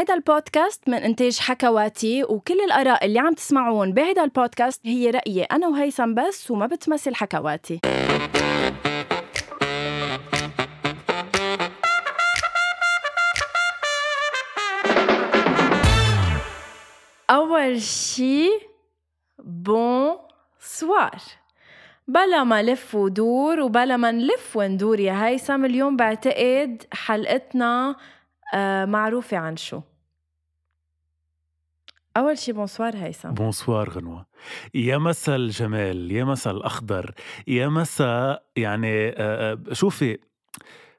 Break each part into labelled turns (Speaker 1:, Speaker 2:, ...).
Speaker 1: هيدا البودكاست من إنتاج حكواتي وكل الآراء اللي عم تسمعوها بهيدا البودكاست هي رأيي أنا وهيثم بس وما بتمثل حكواتي. أول شي bonsoir بلا ما لف ودور وبلا ما نلف وندور يا هيثم اليوم بعتقد حلقتنا آه، معروفة عن شو؟ أول شي bonsoir هيثم
Speaker 2: bonsoir غنوة. يا مسا الجمال يا مسا الأخضر يا مسا يعني آه، آه، شوفي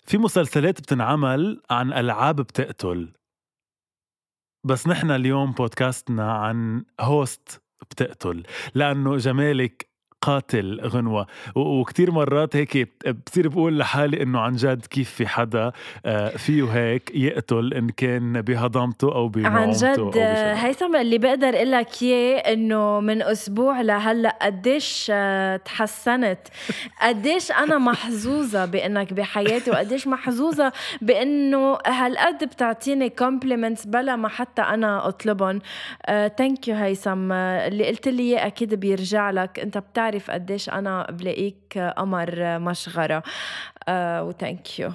Speaker 2: في مسلسلات بتنعمل عن ألعاب بتقتل. بس نحن اليوم بودكاستنا عن host بتقتل. لأنه جمالك قاتل غنوة. وكتير مرات هيك بصير بقول لحالي إنه عن جد كيف في حدا آه، فيه هيك يقتل إن كان بهضمته أو بنومته
Speaker 1: عن جد هيثم اللي بقدر أقول لك إياه إنه من أسبوع لهلأ قديش آه، تحسنت. قديش أنا محظوظة بإنك بحياتي وقديش محظوظة بإنه هالقد بتعطيني compliments بلا ما حتى أنا أطلبهم. thank you هيثم. آه، اللي قلت لي إياه أكيد بيرجع لك. أنت بتعرف بتعرف قديش أنا بلاقيك قمر مشغرة. آه و thank you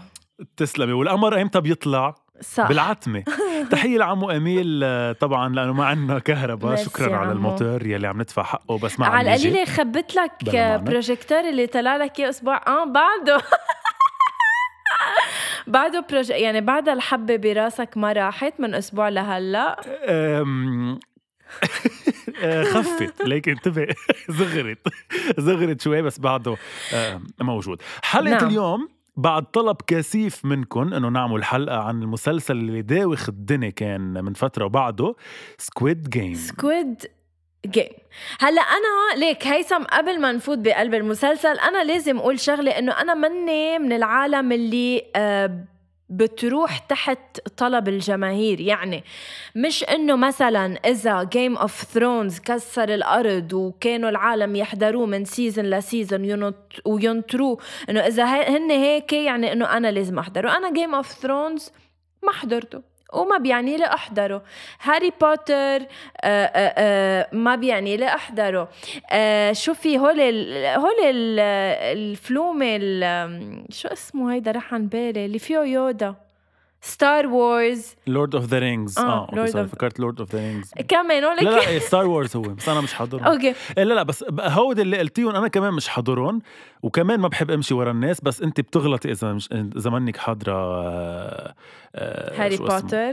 Speaker 2: تسلمي. والقمر إمتى بيطلع؟ صح. بالعتمة. تحية لعمو أميل آه، طبعا لأنه ما عندنا كهرباء. شكرا على الموتور يلي عم ندفع حقه بس ما
Speaker 1: على القليلة خبت لك بروجيكتور اللي طلع لك إياه أسبوع. آه بعده. بعده proj... يعني بعد الحبة براسك ما راحت من أسبوع لهلأ.
Speaker 2: آه، خفت ليك انتبه. زغرت. زغرت شوي بس بعده آه، موجود. حلقة نعم. اليوم بعد طلب كثيف منكم إنه نعمل حلقة عن المسلسل اللي داوخ الدنيا كان من فترة وبعده Squid Game
Speaker 1: Squid Game هلأ أنا ليك هيثم قبل ما نفوت بقلب المسلسل أنا لازم أقول شغلة إنه أنا مني من العالم اللي آه بتروح تحت طلب الجماهير. يعني مش إنه مثلا إذا Game of Thrones كسر الأرض وكانوا العالم يحضروه من season ل season وينطروه إنه إذا هن هيك يعني إنه أنا لازم أحضره. أنا Game of Thrones ما حضرته. وما بيعني لي أحضره. Harry Potter آآ آه، آآ آه، آه، ما بيعني لي أحضره. شوفي هول ال هول ال الفلومه شو اسمه هيدا رح عن بالي اللي فيه يودا. Star Wars
Speaker 2: Lord of the Rings آه, آه فكرت Lord of the Rings
Speaker 1: كمان
Speaker 2: لا لا Star إيه، Wars هو بس أنا مش حاضرهم.
Speaker 1: أوكي.
Speaker 2: إيه لا لا بس هود اللي قلتيهم أنا كمان مش حاضرهم وكمان ما بحب أمشي ورا الناس بس أنت بتغلطي إذا مش إذا منك حاضرة
Speaker 1: آه Harry Potter.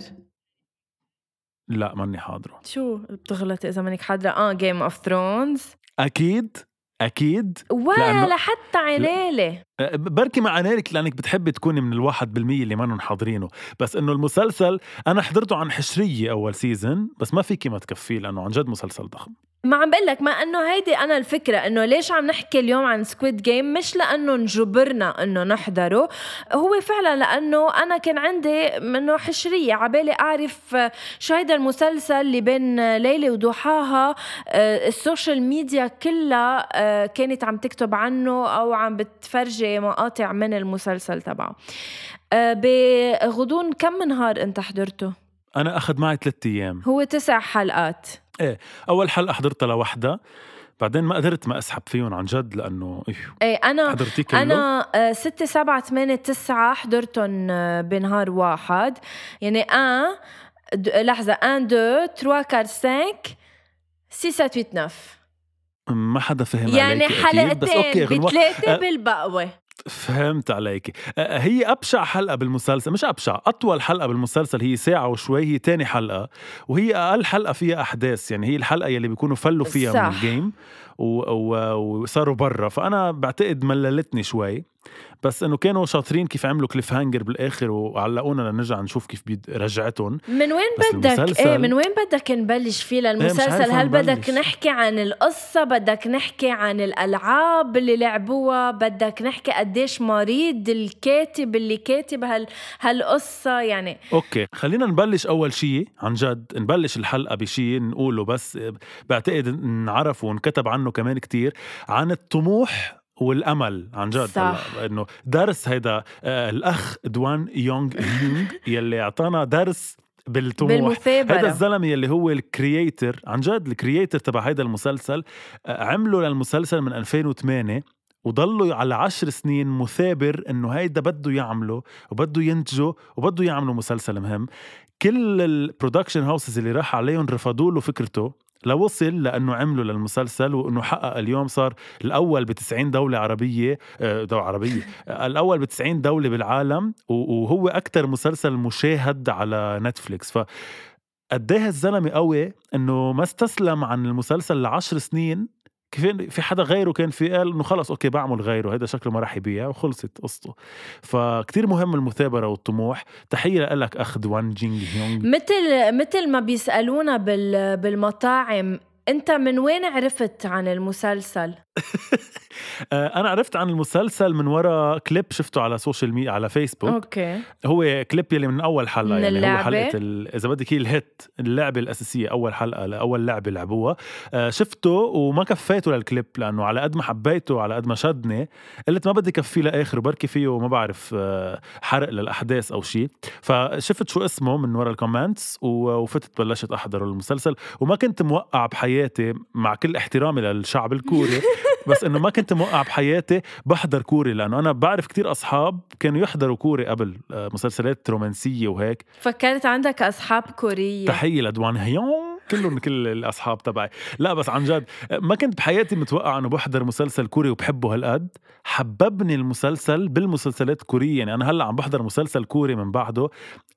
Speaker 2: لا ماني حاضره.
Speaker 1: شو بتغلطي إذا منك حاضرة؟ آه Game of Thrones
Speaker 2: أكيد. أكيد
Speaker 1: ولا حتى عنالة
Speaker 2: أه، بركي مع عنالك لأنك بتحبي تكوني من الواحد بالمية اللي ما حاضرينه. بس إنه المسلسل أنا حضرته عن حشرية أول season بس ما فيكي ما تكفيه لأنه عن جد مسلسل ضخم.
Speaker 1: ما عم بقول لك ما إنه هيدي أنا الفكرة إنه ليش عم نحكي اليوم عن Squid Game مش لأنه نجبرنا إنه نحضره هو فعلا لأنه أنا كان عندي إنه حشرية عبالي أعرف شو هيدا المسلسل اللي بين ليلة وضحاها آه، ال social media كلها آه، كانت عم تكتب عنه أو عم بتفرجي مقاطع من المسلسل تبعه. آه، بغضون كم نهار أنت حضرته؟
Speaker 2: أنا أخذ معي ثلاثة أيام.
Speaker 1: هو تسع حلقات.
Speaker 2: إيه أول حلقه حضرتها لوحدها بعدين ما قدرت ما أسحب فيهم عن جد لأنه
Speaker 1: إيه, إيه أنا حضرتي كله؟ أنا آه، ستة سبعة ثمانية تسعة حضرتهم آه، بنهار واحد. يعني un لحظة un deux trois quatre cinq six sept huit neuf
Speaker 2: ما حدا فهم
Speaker 1: يعني حلقتين بس أوكي بثلاثة بالبقوة.
Speaker 2: فهمت عليك هي أبشع حلقة بالمسلسل مش أبشع أطول حلقة بالمسلسل هي ساعة وشوي هي تاني حلقة وهي أقل حلقة فيها أحداث يعني هي الحلقة يلي بيكونوا فلوا فيها صح. من ال game وصاروا برا فأنا بعتقد مللتني شوي بس إنه كانوا شاطرين كيف عملوا cliffhanger بالآخر وعلقونا لنرجع نشوف كيف رجعتهم.
Speaker 1: من وين بدك؟ إيه من وين بدك نبلش فيه للمسلسل؟ هل بدك نحكي عن القصة؟ بدك نحكي عن الألعاب اللي لعبوها؟ بدك نحكي قديش مريض الكاتب اللي كاتب هال هالقصة؟ يعني
Speaker 2: أوكي خلينا نبلش أول شيء عن جد نبلش الحلقة بشيء نقوله بس بعتقد انعرف وانكتب عنه كمان كتير عن الطموح والأمل عن جد صح. إنه درس هيدا آه الأخ دوان يونغ يونغ يلي أعطانا درس بالطموح.
Speaker 1: بالمثابرة.
Speaker 2: هذا الزلمة اللي هو ال creator عن جد ال creator تبع هيدا المسلسل آه، عملوا للمسلسل من 2008 وضلوا على عشر سنين مثابر إنه هيدا بده يعمله وبده ينتجه وبده يعملوا مسلسل مهم. كل ال production houses اللي راح عليهم رفضوا له فكرته. لوصل لأنه عملوا للمسلسل وإنه حقق اليوم صار الأول ب 90 دولة عربية آه، دولة عربية. آه، الأول ب 90 دولة بالعالم وهو أكثر مسلسل مشاهد على Netflix. ف قد إيه قوي إنه ما استسلم عن المسلسل لعشر سنين كيف في حدا غيره كان في قال إنه خلص أوكي بعمل غيره هذا شكله ما راح يبيع وخلصت قصته. فكتير مهم المثابرة والطموح. تحية لك أخ دوان جينج هيونغ.
Speaker 1: مثل مثل ما بيسألونا بال بالمطاعم أنت من وين عرفت عن المسلسل؟
Speaker 2: أنا عرفت عن المسلسل من وراء كليب شفته على social media على فيسبوك
Speaker 1: أوكي.
Speaker 2: هو كليب يلي من أول حلقة
Speaker 1: من
Speaker 2: يعني
Speaker 1: اللعبة؟
Speaker 2: هو حلقة ال- إذا بدك هي ال hit اللعبة الأساسية أول حلقة لاول لعبة لعبوها. آه، شفته وما كفيته للكليب لأنه على قد ما حبيته على قد ما شدني قلت ما بدي كفيه لآخر بركي فيه ما بعرف آه، حرق للأحداث أو شيء فشفت شو اسمه من ورا ال comments وفتت بلشت احضره المسلسل. وما كنت موقع بحياتي مع كل احترامي للشعب الكوري. بس إنه ما كنت موقع بحياتي بحضر كوري لأنه أنا بعرف كتير أصحاب كانوا يحضروا كوري قبل آه، مسلسلات رومانسية وهيك.
Speaker 1: فكرت عندك أصحاب كورية.
Speaker 2: تحية لدوان هيون. كلهم كل الأصحاب تبعي. لا بس عن جد ما كنت بحياتي متوقع إنه بحضر مسلسل كوري وبحبه هالقد. حببني المسلسل بالمسلسلات الكورية. يعني أنا هلأ عم بحضر مسلسل كوري من بعده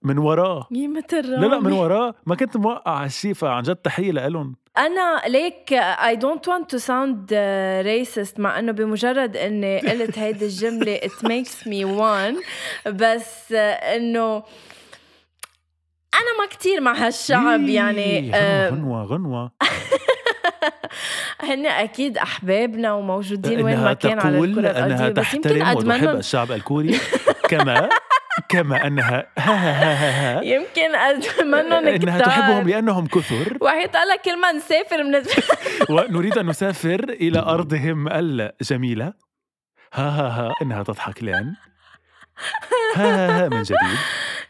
Speaker 2: من وراه. لا لا من. وراه. ما كنت موقع هالشي فعن جد تحية لإلهم.
Speaker 1: أنا ليك I don't want to sound uh, racist مع إنه بمجرد إني قلت هيدي الجملة it makes me one بس uh, إنه أنا ما كتير مع هالشعب يعني
Speaker 2: إيه،
Speaker 1: آه،
Speaker 2: غنوة غنوة. غنوة
Speaker 1: هن أكيد أحبابنا وموجودين وين
Speaker 2: انها
Speaker 1: ما كان على الكرة
Speaker 2: إنها
Speaker 1: الارضيه بس يمكن
Speaker 2: تحترم وتحب
Speaker 1: ادمنهم
Speaker 2: الشعب الكوري. كما كما انها ها ها ها ها
Speaker 1: يمكن
Speaker 2: إنها تحبهم لأنهم كثر.
Speaker 1: وحيط لك كل ما نسافر من
Speaker 2: ونريد أن نسافر إلى أرضهم الجميلة. ها ها ها إنها تضحك الان ها ها ها من جديد.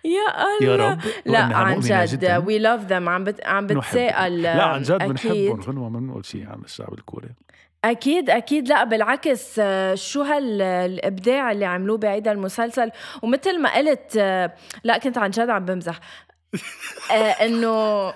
Speaker 1: يا
Speaker 2: يا
Speaker 1: الله.
Speaker 2: رب.
Speaker 1: لا عن جد. we love them عم بت... عم. بتساءل
Speaker 2: لا عن جد. بنحبهم غنوة ما بنقول شيء عن الشعب الكوري.
Speaker 1: أكيد أكيد. لا بالعكس شو هالابداع اللي عملوه بهيدا المسلسل. ومثل ما قلت لا كنت عن جد عم بمزح. آه، إنه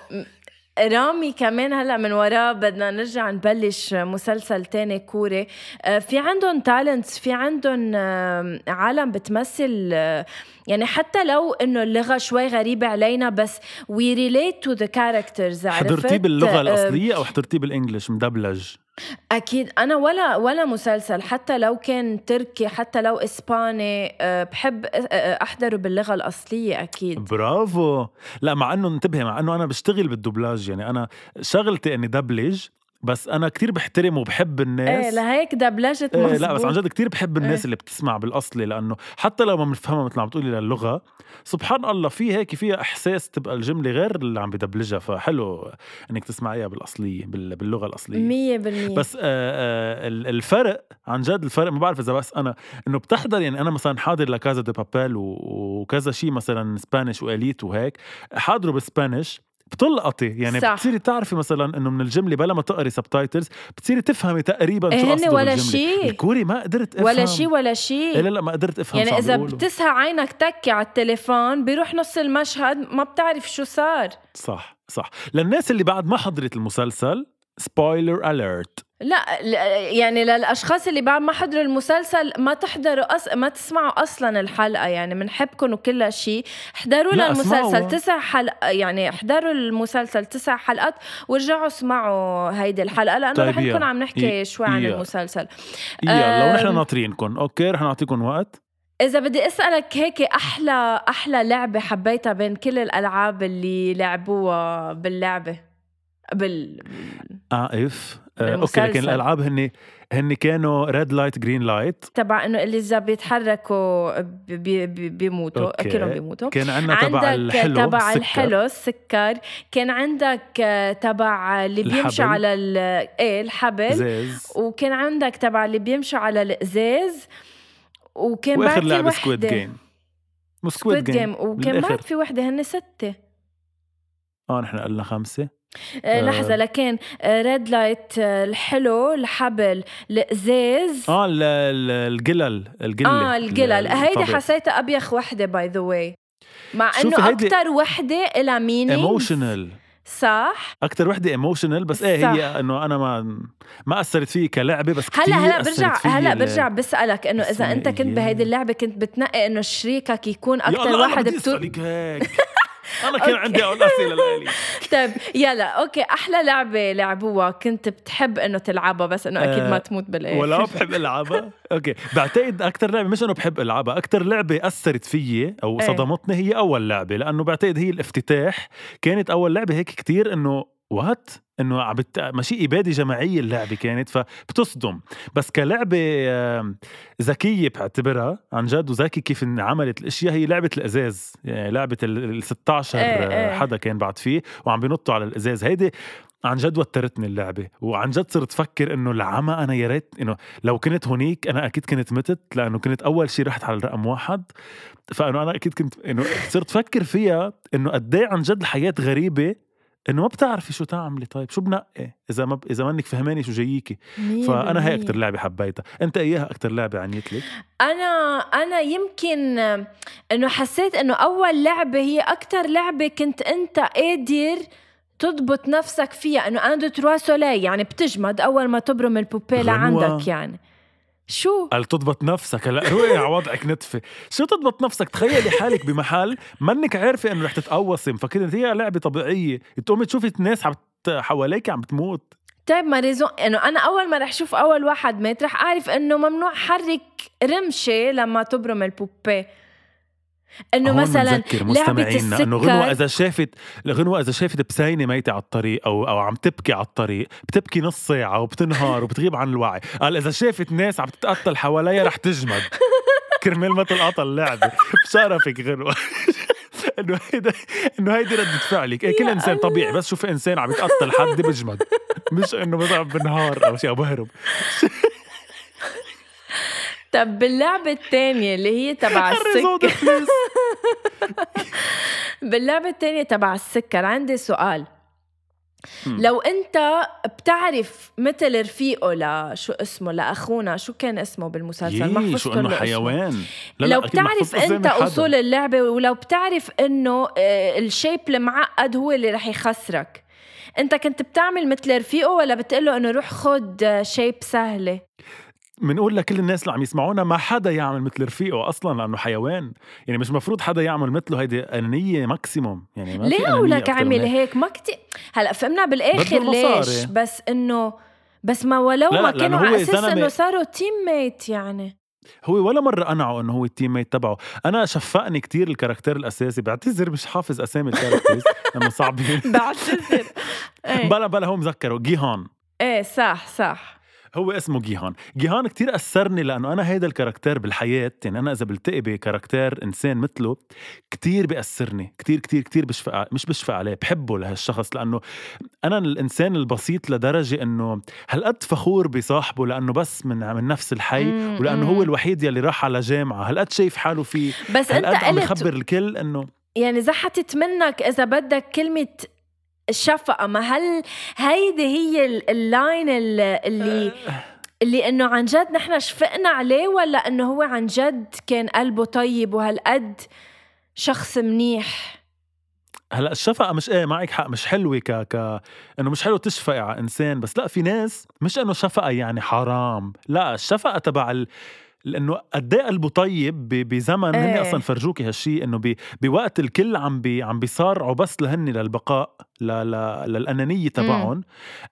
Speaker 1: رامي كمان هلا من وراه بدنا نرجع نبلش مسلسل تاني كوري. آه، في عندهم talents في عندهم آه، عالم بتمثل آه، يعني حتى لو إنه اللغة شوي غريبة علينا بس we relate to the characters
Speaker 2: حضرتيه باللغة الأصلية أو حضرتيه بال English مدبلج؟
Speaker 1: أكيد. أنا ولا ولا مسلسل حتى لو كان تركي حتى لو إسباني أه، بحب أه، أه، أحضره باللغة الأصلية أكيد.
Speaker 2: برافو. لا مع إنه انتبهي مع إنه أنا بشتغل بالدوبلاج يعني أنا شغلتي إني دبلج بس أنا كتير بحترم وبحب الناس.
Speaker 1: إيه لهيك دبلجت
Speaker 2: إيه
Speaker 1: مزبوط
Speaker 2: لا بس عن جد كتير بحب الناس
Speaker 1: إيه.
Speaker 2: اللي بتسمع بالاصلي لأنه حتى لو ما بنفهمها مثل ما عم تقولي للغة سبحان الله في هيك فيها إحساس تبقى الجملة غير اللي عم بدبلجها. فحلو إنك تسمعيها بالأصلية بال- باللغة الأصلية.
Speaker 1: مية بالمية.
Speaker 2: بس آه آه ال- الفرق عن جد الفرق ما بعرف إذا بس أنا إنه بتحضر يعني أنا مثلا حاضر La Casa de Papel وكذا شيء مثلا Spanish و Elite وهيك حاضره بال Spanish بتلقطي يعني
Speaker 1: صح.
Speaker 2: بتصيري تعرفي مثلا إنه من الجملة بلا ما تقري subtitles بتصيري تفهمي تقريبا
Speaker 1: إيه
Speaker 2: شو
Speaker 1: هن
Speaker 2: قصده
Speaker 1: ولا
Speaker 2: بالجملة.
Speaker 1: شي.
Speaker 2: الكوري ما قدرت أفهم
Speaker 1: ولا شيء ولا
Speaker 2: إيه
Speaker 1: شيء
Speaker 2: لا لا ما قدرت أفهم
Speaker 1: يعني
Speaker 2: إذا.
Speaker 1: بتسهى عينك تكي على التليفون بيروح نص المشهد ما بتعرف شو صار
Speaker 2: صح صح للناس اللي بعد ما حضرت المسلسل spoiler alert
Speaker 1: لا يعني للأشخاص اللي بعد ما حضروا المسلسل ما تحضروا أص... ما تسمعوا أصلا الحلقة يعني بنحبكم وكل شيء احضروا للمسلسل. تسع حلقة يعني احضروا المسلسل تسع حلقات وارجعوا اسمعوا هيدي الحلقة لأنه
Speaker 2: طيب
Speaker 1: رح. نكون عم نحكي
Speaker 2: يا.
Speaker 1: شوي عن. المسلسل
Speaker 2: يلا ونحن
Speaker 1: أم.
Speaker 2: ناطرينكم okay رح نعطيكم وقت
Speaker 1: إذا بدي أسألك هيك أحلى أحلى لعبة حبيتها بين كل الألعاب اللي لعبوها باللعبة بال
Speaker 2: اقف آه،
Speaker 1: okay.
Speaker 2: لكن الألعاب هن هن كانوا red light green light
Speaker 1: تبع إنه اللي إذا بيتحركوا بي بي بيموتوا. كلهم بيموتوا
Speaker 2: كان عندنا تبع
Speaker 1: عندك
Speaker 2: الحلو
Speaker 1: تبع. الحلو السكر كان عندك آه، تبع اللي بيمشي. على ال- إيه الحبل
Speaker 2: زاز
Speaker 1: وكان عندك تبع اللي بيمشوا على الازاز وكان بعد
Speaker 2: واخر
Speaker 1: في لعبة
Speaker 2: سكويد جيم Squid
Speaker 1: Game وكان. بعد في وحدة هن ستة
Speaker 2: آه نحن قلنا خمسة.
Speaker 1: آه، لحظة لكن red light الحلو الحبل القزاز
Speaker 2: آه ال- ال- القلل القله
Speaker 1: آه القلل هيدي. حسيتها أبيخ وحدة by the way مع
Speaker 2: إنه
Speaker 1: أكثر وحدة لها meaning
Speaker 2: emotional
Speaker 1: صح؟
Speaker 2: أكثر وحدة emotional بس إيه
Speaker 1: صح.
Speaker 2: هي إنه أنا ما ما أثرت فيي كلعبة بس
Speaker 1: هلأ
Speaker 2: هلأ
Speaker 1: برجع
Speaker 2: هلأ
Speaker 1: برجع بسألك إنه إذا أنت كنت
Speaker 2: الثنائيات.
Speaker 1: بهيدي اللعبة كنت بتنقي إنه شريكك يكون
Speaker 2: أكثر
Speaker 1: واحد بتو
Speaker 2: هيك. أنا كان. عندي اول اسئله لإلي
Speaker 1: طيب يلا okay أحلى لعبة لعبوها كنت بتحب إنه تلعبها بس إنه أكيد ما
Speaker 2: آه،
Speaker 1: تموت بالاخر
Speaker 2: ولا بحب ألعبها okay بعتقد أكثر لعبة مش إنه بحب ألعبها أكثر لعبة أثرت فيي أو
Speaker 1: إيه.
Speaker 2: صدمتني هي أول لعبة لأنه بعتقد هي الافتتاح كانت أول لعبة هيك كتير إنه what إنه عم. ماشي إبادة جماعية اللعبة كانت فبتصدم. بس كلعبة ذكية بعتبرها عن جد وذكي كيف إن عملت الأشياء هي لعبة الأزاز. يعني لعبة ال 16
Speaker 1: إيه، إيه.
Speaker 2: حدا كان بعد فيه وعم بينطوا على الأزاز. هيدي عن جد وترتني اللعبة. وعن جد صرت فكر إنه العمى أنا يا ريت إنه لو كنت هونيك أنا أكيد كنت متت لأنه كنت أول شيء رحت على الرقم واحد. فإنه أنا أكيد كنت إنه صرت فكر فيها إنه قد إيه عن جد الحياة غريبة. إنه ما بتعرفي شو تعملي. طيب شو بنقي إذا ما ب... إذا منك فهماني شو جاييكي فأنا هي. أكثر لعبة حبيتها. أنت إياها أكثر لعبة عنيت لك؟
Speaker 1: أنا أنا يمكن إنه حسيت إنه أول لعبة هي أكثر لعبة كنت أنت قادر تضبط نفسك فيها. إنه un deux trois soleil يعني بتجمد أول ما تبرم ال poupée
Speaker 2: غنوة.
Speaker 1: لعندك يعني. شو؟
Speaker 2: قال تضبط نفسك. هلا روقي على وضعك نتفة. شو تضبط نفسك؟ تخيلي حالك بمحل منك عارفة إنه رح تتقوصي. مفكرة هي لعبة طبيعية. تقومي تشوفي الناس عم حواليك عم بتموت.
Speaker 1: طيب ما reason إنه أنا أول ما رح أشوف أول واحد مات رح أعرف إنه ممنوع حرك رمشة لما تبرم ال poupée
Speaker 2: أنه
Speaker 1: مثلا لعبة
Speaker 2: مستمعينا أنه غنوة
Speaker 1: السكر
Speaker 2: إذا شافت غنوة إذا شافت بساينه ميتة على الطريق أو أو عم تبكي على الطريق بتبكي نص ساعة وبتنهار وبتغيب عن الوعي. قال إذا شافت ناس عم تتقتل حواليها رح تجمد. كرمال ما تلقطها اللعبة. بشرفك غنوة إنه هيدا إنه هيدي ردة فعلك. إيه كل
Speaker 1: إنسان.
Speaker 2: طبيعي. بس شوف إنسان عم يتقتل حد بجمد. مش إنه مثلا بنهار أو شيء أو بهرب.
Speaker 1: طب باللعبة الثانية اللي هي تبع السكر. باللعبة التانية تبع السكر عندي سؤال. لو أنت بتعرف مثل رفيقه ل شو اسمه لاخونا شو كان اسمه بالمسلسل ما
Speaker 2: شو إنه
Speaker 1: له.
Speaker 2: حيوان لا
Speaker 1: لو
Speaker 2: لا
Speaker 1: بتعرف
Speaker 2: أنت.
Speaker 1: أصول اللعبة ولو بتعرف إنه آه، الشيب المعقد هو اللي رح يخسرك أنت كنت بتعمل مثل رفيقه ولا بتقله إنه روح خد شيب سهلة
Speaker 2: بنقول لكل الناس اللي عم يسمعونا ما حدا يعمل مثل رفيقه أصلا لأنه حيوان. يعني مش مفروض حدا يعمل مثله هيدي أنانية maximum يعني ما
Speaker 1: ليه ولك عمل
Speaker 2: هيك.
Speaker 1: ما كتير. هلأ فهمنا
Speaker 2: بالآخر.
Speaker 1: ليش بس إنه بس ما ولو
Speaker 2: لا،
Speaker 1: ما
Speaker 2: لا،
Speaker 1: كانوا
Speaker 2: لأنه هو
Speaker 1: على
Speaker 2: أساس
Speaker 1: إنه صاروا teammate يعني.
Speaker 2: هو ولا مرة قنعه إنه هو ال teammate تبعه. أنا شفقني كتير ال character الأساسي. بعتذر مش حافظ أسامي ال characters لأنه صعبين.
Speaker 1: بعتذر. إيه.
Speaker 2: بلا بلا هو مذكره. جيهان.
Speaker 1: إيه صح صح.
Speaker 2: هو اسمه جيهان جيهان كتير أثرني لأنه أنا هيدا الكاركتير بالحياة يعني أنا إذا بلتقي بكاركتير إنسان مثله كتير بيأثرني كتير كتير كتير بشفق مش بشفق عليه بحبه لهالشخص لأنه أنا الإنسان البسيط لدرجة إنه هالقد فخور بصاحبه لأنه بس من من نفس الحي ولأنه. هو الوحيد يلي راح على جامعة هالقد شايف حاله فيه
Speaker 1: بس أنت
Speaker 2: هالقد عم
Speaker 1: قلت
Speaker 2: يخبر الكل إنه
Speaker 1: يعني زحتت منك إذا بدك كلمة الشفقة. ما هل هيدي هي ال- اللاين ال- اللي اللي إنه عن جد نحن شفقنا عليه ولا إنه هو عن جد كان قلبه طيب وهالقد شخص منيح؟
Speaker 2: هلأ الشفقة مش إيه معك حق مش حلوة ك ك إنه مش حلو تشفقي على إنسان بس لأ في ناس مش إنه شفقة يعني حرام لأ الشفقة تبع ال... لأنه قد إيه قلبه طيب بزمن هن
Speaker 1: إيه.
Speaker 2: أصلا فرجوكي هالشيء إنه. بوقت الكل عم بي... عم بيصارعوا بس لهن للبقاء ل... ل... للأنانية تبعهم.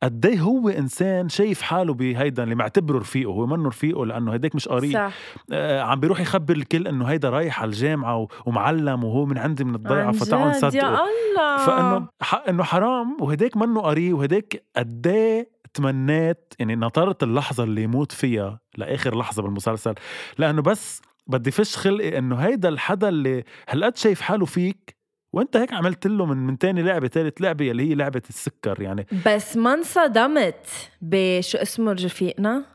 Speaker 2: قد إيه هو إنسان شايف حاله بهيدا اللي معتبره رفيقه هو منه رفيقه لأنه هيداك مش قريب.
Speaker 1: صح.
Speaker 2: آه عم بيروح يخبر الكل إنه هيدا رايح على الجامعة و... ومعلم وهو من عندي من الضيعة
Speaker 1: جد
Speaker 2: نصدقه
Speaker 1: يا الله!
Speaker 2: فإنه ح... إنه حرام وهداك منه قري وهداك قد إيه تمنيت يعني نطرت اللحظة اللي يموت فيها لآخر لحظة بالمسلسل لأنه بس بدي فش خلقي إنه هيدا الحدا اللي هالقد شايف حاله فيك وأنت هيك عملت له من من تاني لعبة ثالث لعبة اللي هي لعبة السكر يعني.
Speaker 1: بس ما انصدمت بشو اسمه رفيقنا؟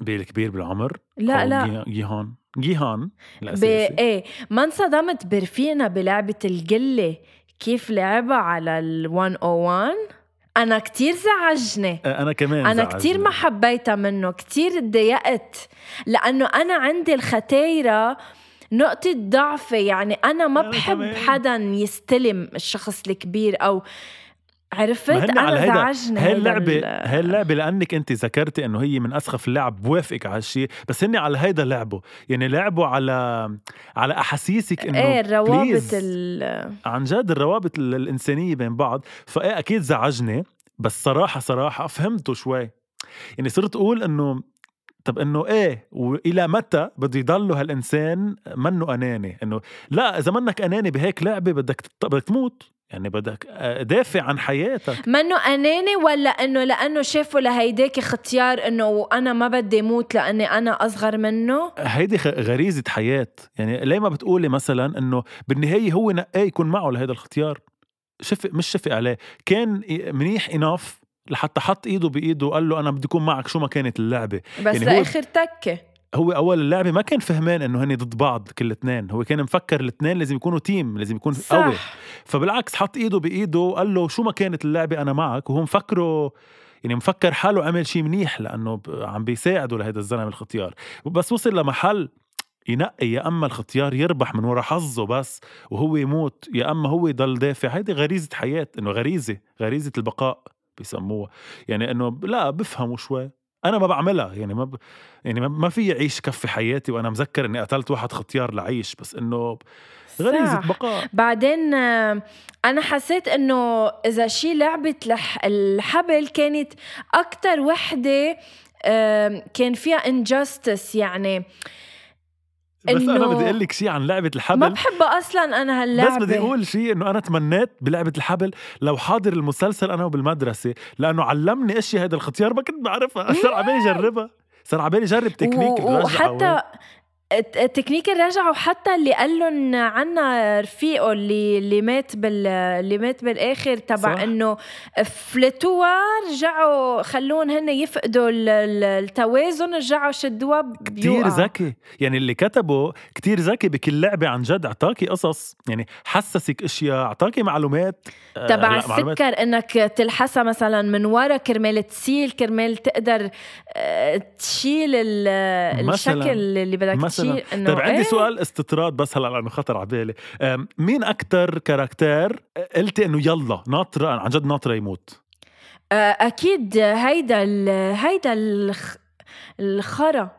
Speaker 2: بالكبير بالعمر؟
Speaker 1: لا لا.
Speaker 2: جي- جيهان. جيهان؟
Speaker 1: ب... إيه. ما انصدمت برفيقنا بلعبة القلة كيف لعبها على ال 101 أنا كتير زعجني
Speaker 2: أنا كمان
Speaker 1: أنا
Speaker 2: زعجني.
Speaker 1: كتير ما حبيتها منه كتير تضايقت لأنه أنا عندي الختايره نقطة ضعفي يعني أنا ما
Speaker 2: أنا
Speaker 1: بحب
Speaker 2: كمان.
Speaker 1: حدا يستلم الشخص الكبير أو عرفت؟
Speaker 2: هيدا.
Speaker 1: زعجني
Speaker 2: هاي
Speaker 1: هيدا
Speaker 2: اللعبة
Speaker 1: ال-
Speaker 2: هاي اللعبة لأنك أنت ذكرتي إنه هي من أسخف اللعب بوافقك على هالشيء بس هن على هيدا لعبوا يعني لعبوا على على أحاسيسك إنه
Speaker 1: إيه الروابط. ال
Speaker 2: عن جد الروابط ال- الإنسانية بين بعض. فإيه أكيد زعجني بس صراحة صراحة فهمته شوي. يعني صرت أقول إنه طب إنه إيه وإلى متى بده يضل هالإنسان منه أناني؟ إنه لا إذا منك أناني بهيك لعبة بدك بدك تموت. يعني بدك آه، دافع عن حياتك.
Speaker 1: منه أناني ولا إنه لأنه شافوا لهيداك اختيار إنه أنا ما بدي موت لأني أنا أصغر منه؟
Speaker 2: هيدي غريزة حياة. يعني ليه ما بتقولي مثلا إنه بالنهاية هو نقاه يكون معه لهذا الاختيار؟ شفق مش شفق عليه. كان منيح اناف لحتى حط إيده بإيده وقال له أنا بدي أكون معك شو ما كانت اللعبة.
Speaker 1: بس
Speaker 2: يعني
Speaker 1: لآخر تكة.
Speaker 2: هو أول اللعبة ما كان فهمان إنه هني ضد بعض كل الاثنين هو كان مفكر الاثنين لازم يكونوا تيم لازم يكون قوي
Speaker 1: صح.
Speaker 2: فبالعكس حط إيده بإيده وقال له شو ما كانت اللعبة أنا معك. وهو مفكره يعني مفكر حاله عمل شيء منيح لأنه عم بيساعده لهذا الزلمة الختيار بس وصل لمحل ينقي يا أما الختيار يربح من ورا حظه بس وهو يموت يا أما هو يضل دافع. هيدي غريزة حياة إنه غريزة غريزة البقاء بيسموها. يعني إنه لا بفهموا شوي. أنا ما بعملها يعني ما ب... يعني ما- في اعيش كفي حياتي وأنا مذكر إني قتلت واحد ختيار لعيش بس إنه
Speaker 1: غريزة.
Speaker 2: بقاء
Speaker 1: بعدين أنا حسيت إنه إذا شي لعبه لح الحبل كانت أكتر وحدة كان فيها انجاستس يعني
Speaker 2: بس
Speaker 1: أنا
Speaker 2: بدي أقول لك شيء عن لعبة
Speaker 1: ما
Speaker 2: الحبل
Speaker 1: بحبها أصلا أنا هاللعبة.
Speaker 2: بس بدي أقول شيء إنه أنا تمنيت بلعبة الحبل. لو حاضر المسلسل أنا وبالمدرسة لأنه علمني اشياء هيدا الختيار ما كنت بعرفها. صار على بالي جربها صار على بالي جرب تكنيك
Speaker 1: و- وحتى الت- التكنيك الرجعة وحتى اللي قال لهم عنا رفيقه اللي اللي مات بال اللي مات بالآخر تبع. إنه فلتوها رجعوا خلوهم هن يفقدوا ال- ال- التوازن رجعوا شدوها
Speaker 2: كتير
Speaker 1: بيوقع.
Speaker 2: ذكي. يعني اللي كتبه كتير ذكي بكل لعبة عن جد أعطاكي قصص. يعني حسسك أشياء أعطاكي معلومات آه،
Speaker 1: تبع
Speaker 2: معلومات.
Speaker 1: السكر إنك تلحسها مثلا من ورا كرمال تسيل كرمال تقدر آه، تشيل الشكل اللي بدك
Speaker 2: مثلاً. طيب عندي
Speaker 1: إيه؟
Speaker 2: سؤال استطراد بس هلا لأنه خطر على بالي. مين أكثر كاركتير قلتي إنه يلا ناطره عن جد ناطره يموت؟
Speaker 1: آه، أكيد هيدا ال هيدا الخ الخرا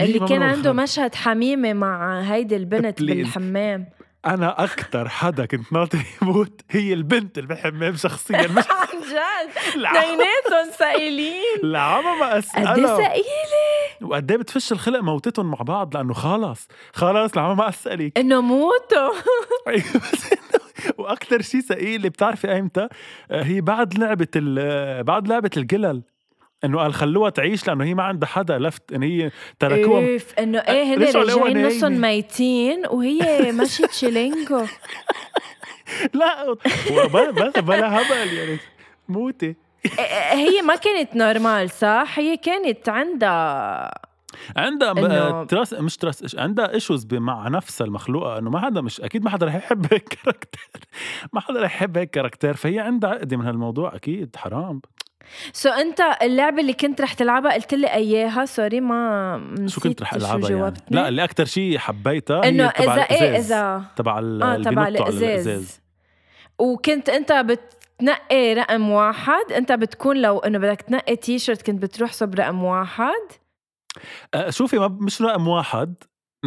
Speaker 1: اللي كان عنده؟ مشهد حميمة مع هيدي البنت
Speaker 2: Please.
Speaker 1: بالحمام.
Speaker 2: أنا أكثر حدا كنت ناطر يموت هي البنت اللي بالحمام شخصيا. مش
Speaker 1: عن جد. اثنيناتهم سائلين.
Speaker 2: العمى ما
Speaker 1: قد إيه
Speaker 2: وقد إيه بتفش الخلق موتتهم مع بعض؟ لأنه خلص خلص العمى ما أسألك.
Speaker 1: إنه موتوا.
Speaker 2: أيوة، وأكثر شيء ثقيل بتعرفي ايمتى آه، هي بعد لعبة ال- بعد لعبة القلل إنه قال خلوها تعيش لأنه هي ما عندها حدا لفت إن هي تركوها.
Speaker 1: اوف إنه إيه هن راجعين نصهم. ميتين وهي ماشي
Speaker 2: challenge ولا بلا, بلا هبل يعني. موتي.
Speaker 1: هي ما كانت normal صح؟ هي كانت عندها
Speaker 2: عندها trust مش trust عندها issues مع نفسها المخلوقة إنه ما حدا مش أكيد ما حدا رح يحب هيك character ما حدا رح يحب هيك character فهي عندها عقدة من هالموضوع أكيد حرام.
Speaker 1: so أنت اللعبة اللي كنت رح تلعبها قلت لي إياها sorry ما
Speaker 2: شو كنت رح ألعبها يعني؟ لا اللي أكثر شيء حبيتها
Speaker 1: إنه إذا
Speaker 2: إيه.
Speaker 1: إذا
Speaker 2: تبع ال- اللي
Speaker 1: تبع
Speaker 2: على
Speaker 1: الإزاز. وكنت أنت بتنقي رقم واحد. انت بتكون لو انه بدك تنقي تي شيرت كنت بتروح صب رقم واحد.
Speaker 2: آه، شوفي ما مش رقم واحد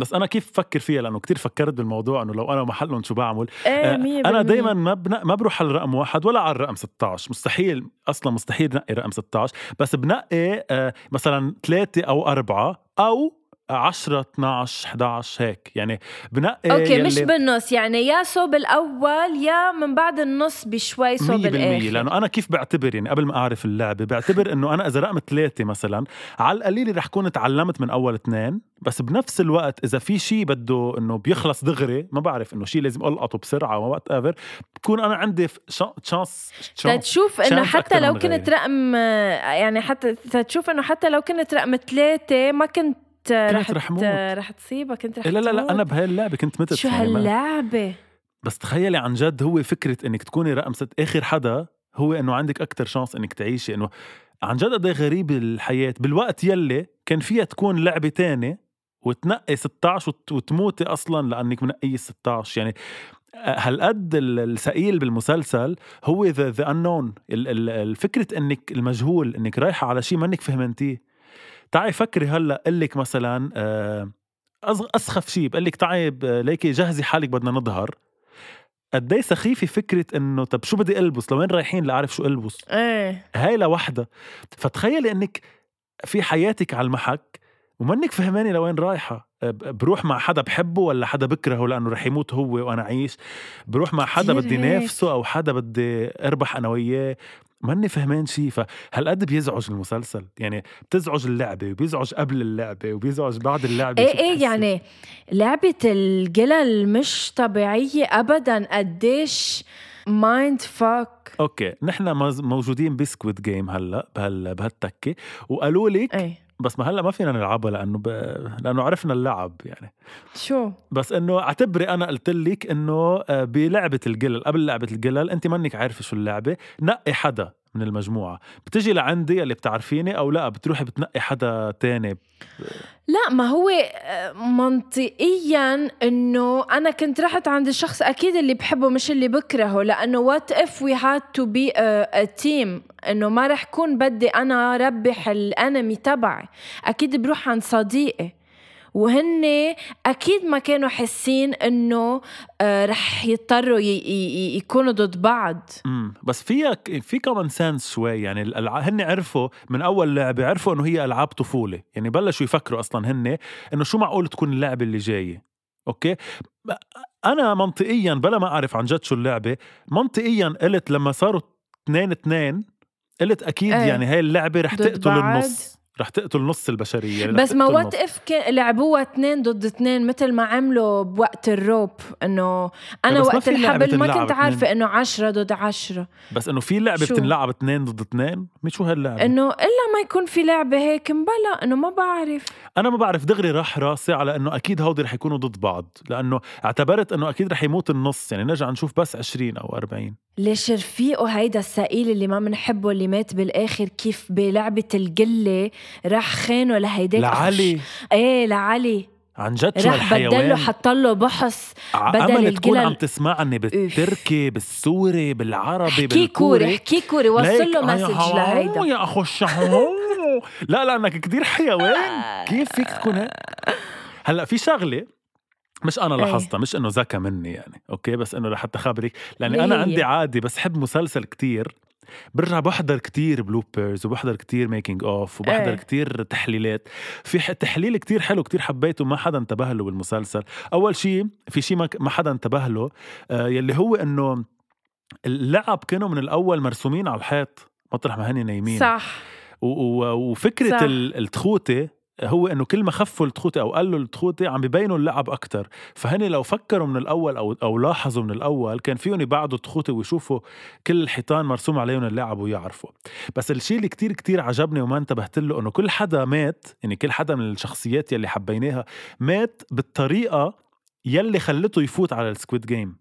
Speaker 2: بس أنا كيف بفكر فيها؟ لأنه كتير فكرت بالموضوع إنه لو أنا محلهم شو بعمل؟ إيه
Speaker 1: مية أنا.
Speaker 2: دائما ما بنق... ما بروح على الرقم واحد ولا على الرقم 16 مستحيل أصلا مستحيل نقي رقم 16 بس بنقي آه، مثلا ثلاثة أو أربعة أو 10 12 11 هيك يعني بنقي
Speaker 1: أوكي مش
Speaker 2: يلي-
Speaker 1: بالنص يعني يا صوب الأول يا من بعد النص بشوي صوب الآخر
Speaker 2: لأنه أنا كيف بعتبر يعني قبل ما أعرف اللعبة بعتبر إنه أنا إذا رقم ثلاثة مثلا على القليل رح كون تعلمت من أول اثنين بس بنفس الوقت إذا في شيء بده إنه بيخلص دغري ما بعرف إنه شيء لازم ألقطه بسرعة whatever بكون أنا عندي chance
Speaker 1: تتشوف
Speaker 2: إنه
Speaker 1: حتى لو كنت. رقم يعني حتى تتشوف إنه حتى لو كنت رقم ثلاثة ما كنت رح
Speaker 2: رح موت.
Speaker 1: رح تصيبها كنت رح
Speaker 2: لا لا لا
Speaker 1: تموت.
Speaker 2: أنا بهاللعبة كنت متت
Speaker 1: شو
Speaker 2: ما-
Speaker 1: هاللعبة؟
Speaker 2: بس تخيلي عن جد هو فكرة إنك تكوني رقم ست آخر حدا هو إنه عندك أكثر شانس إنك تعيشي إنه عن جد قد إيه غريب الحياة. بالوقت يلي كان فيها تكون لعبة تانية وتنقي 16 وت- وتموتي أصلا لأنك منقية 16 يعني هالقد ال- الثقيل بالمسلسل هو ذا ذا انون الفكرة إنك المجهول إنك رايحة على شيء منك فهمنتيه. تعي فكري هلأ قل لك مثلا آه، أسخف شيء بقول لك تعي ليكي جهزي حالك بدنا نظهر. قد إيه سخيفة فكرة إنه طب شو بدي ألبس؟ لوين رايحين لأعرف شو ألبس؟
Speaker 1: إيه.
Speaker 2: هاي لوحدها فتخيلي إنك في حياتك على المحك ومنك فهماني لوين رايحة. ب- بروح مع حدا بحبه ولا حدا بكرهه لأنه رح يموت هو وأنا أعيش بروح مع حدا بدي. نافسه أو حدا بدي أربح أنا وياه؟ ماني فهمان شي فهالقد بيزعج المسلسل. يعني بتزعج اللعبة وبيزعج قبل اللعبة وبيزعج بعد اللعبة شو
Speaker 1: إيه
Speaker 2: إيه؟
Speaker 1: يعني لعبة الجلل مش طبيعية ابدا. قديش mind fuck
Speaker 2: okay نحن موجودين ب Squid Game هلأ بهال بهالتكة. وقالوا لك
Speaker 1: إيه.
Speaker 2: بس ما هلأ ما فينا نلعبها لأنه ب... لأنه عرفنا اللعب يعني.
Speaker 1: شو؟
Speaker 2: بس إنه اعتبري أنا قلت لك إنه آه، بلعبة الجلل قبل لعبة الجلل أنت منك عارفة شو اللعبة نقي حدا. من المجموعة. بتجي لعندي اللي بتعرفيني أو لا بتروحي بتنقي حدا تاني.
Speaker 1: لا ما هو آه، منطقيا إنه أنا كنت رحت عند الشخص أكيد اللي بحبه مش اللي بكرهه لأنه what if we had to be team إنه ما رح كون بدي أنا ربح ال enemy تبعي. أكيد بروح عند صديقي. وهن أكيد ما كانوا حاسين إنه آه، رح يضطروا يكونوا ضد بعض.
Speaker 2: امم بس فيها في common sense شوي يعني هن عرفوا من أول لعبة عرفوا إنه هي ألعاب طفولة. يعني بلشوا يفكروا أصلا هن إنه شو معقول تكون اللعبة اللي جاية. okay؟ أنا منطقيا بلا ما أعرف عن جد شو اللعبة منطقيا قلت لما صاروا اثنين اثنين قلت أكيد
Speaker 1: إيه.
Speaker 2: يعني هاي اللعبة رح تقتل
Speaker 1: بعض.
Speaker 2: النص رح تقتل نص البشرية يعني
Speaker 1: بس ما what. if لعبوها اثنين ضد اثنين مثل ما عملوا بوقت ال rope
Speaker 2: إنه أنا
Speaker 1: وقت الحبل ما كنت. عارفة إنه عشرة ضد عشرة
Speaker 2: بس إنه في
Speaker 1: لعبة؟
Speaker 2: بتنلعب اثنين ضد اثنين مش شو هاللعبة
Speaker 1: إنه إلا ما يكون في لعبة هيك مبلا إنه ما بعرف
Speaker 2: أنا ما بعرف دغري راح راسي على إنه أكيد هودي رح يكونوا ضد بعض لأنه اعتبرت إنه أكيد رح يموت النص يعني نرجع نشوف بس 20 أو 40
Speaker 1: ليش رفيقه هيدا السائل اللي ما بنحبه اللي مات بالآخر كيف بلعبة القلة راح خانه لهيداك
Speaker 2: لعلي.
Speaker 1: إيه لعلي.
Speaker 2: عن جد شو
Speaker 1: راح بدله
Speaker 2: هالحيوان
Speaker 1: حط له بحص بدل
Speaker 2: أمل تكون
Speaker 1: الجلل.
Speaker 2: عم تسمعني بالتركي بالسوري بالعربي
Speaker 1: حكي كوري
Speaker 2: بالكوري
Speaker 1: حكي كوري. وصل له
Speaker 2: message
Speaker 1: لهيدا.
Speaker 2: يا أخو لا لانك كتير حيوان. كيف فيك تكون هيك؟ هلأ في شغلة مش أنا
Speaker 1: إيه.
Speaker 2: لاحظتها مش إنه ذكى مني يعني okay؟ بس إنه لحتى خبرك
Speaker 1: لأني
Speaker 2: أنا
Speaker 1: هي؟
Speaker 2: عندي عادة بس حب مسلسل كتير. برجع بحضر كتير bloopers وبحضر كتير making of وبحضر
Speaker 1: إيه.
Speaker 2: كتير تحليلات. في تحليل كتير حلو كتير حبيته ما حدا انتبه له بالمسلسل. أول شيء في شيء ما, حدا انتبه له آه يلي هو إنه اللعب كانوا من الأول مرسومين على الحيط. مطرح ما هني نايمين.
Speaker 1: صح.
Speaker 2: وفكرة التخوتة هو إنه كل ما خفوا التخوته أو قلوا التخوته عم ببينوا اللعب أكثر فهني لو فكروا من الأول أو أو لاحظوا من الأول كان فيهم يبعدوا التخوته ويشوفوا كل الحيطان مرسوم عليهم اللعب ويعرفوا. بس الشيء اللي كتير كتير عجبني وما انتبهت له إنه كل حدا مات يعني كل حدا من الشخصيات يلي حبيناها مات بالطريقة يلي خلته يفوت على ال Squid Game.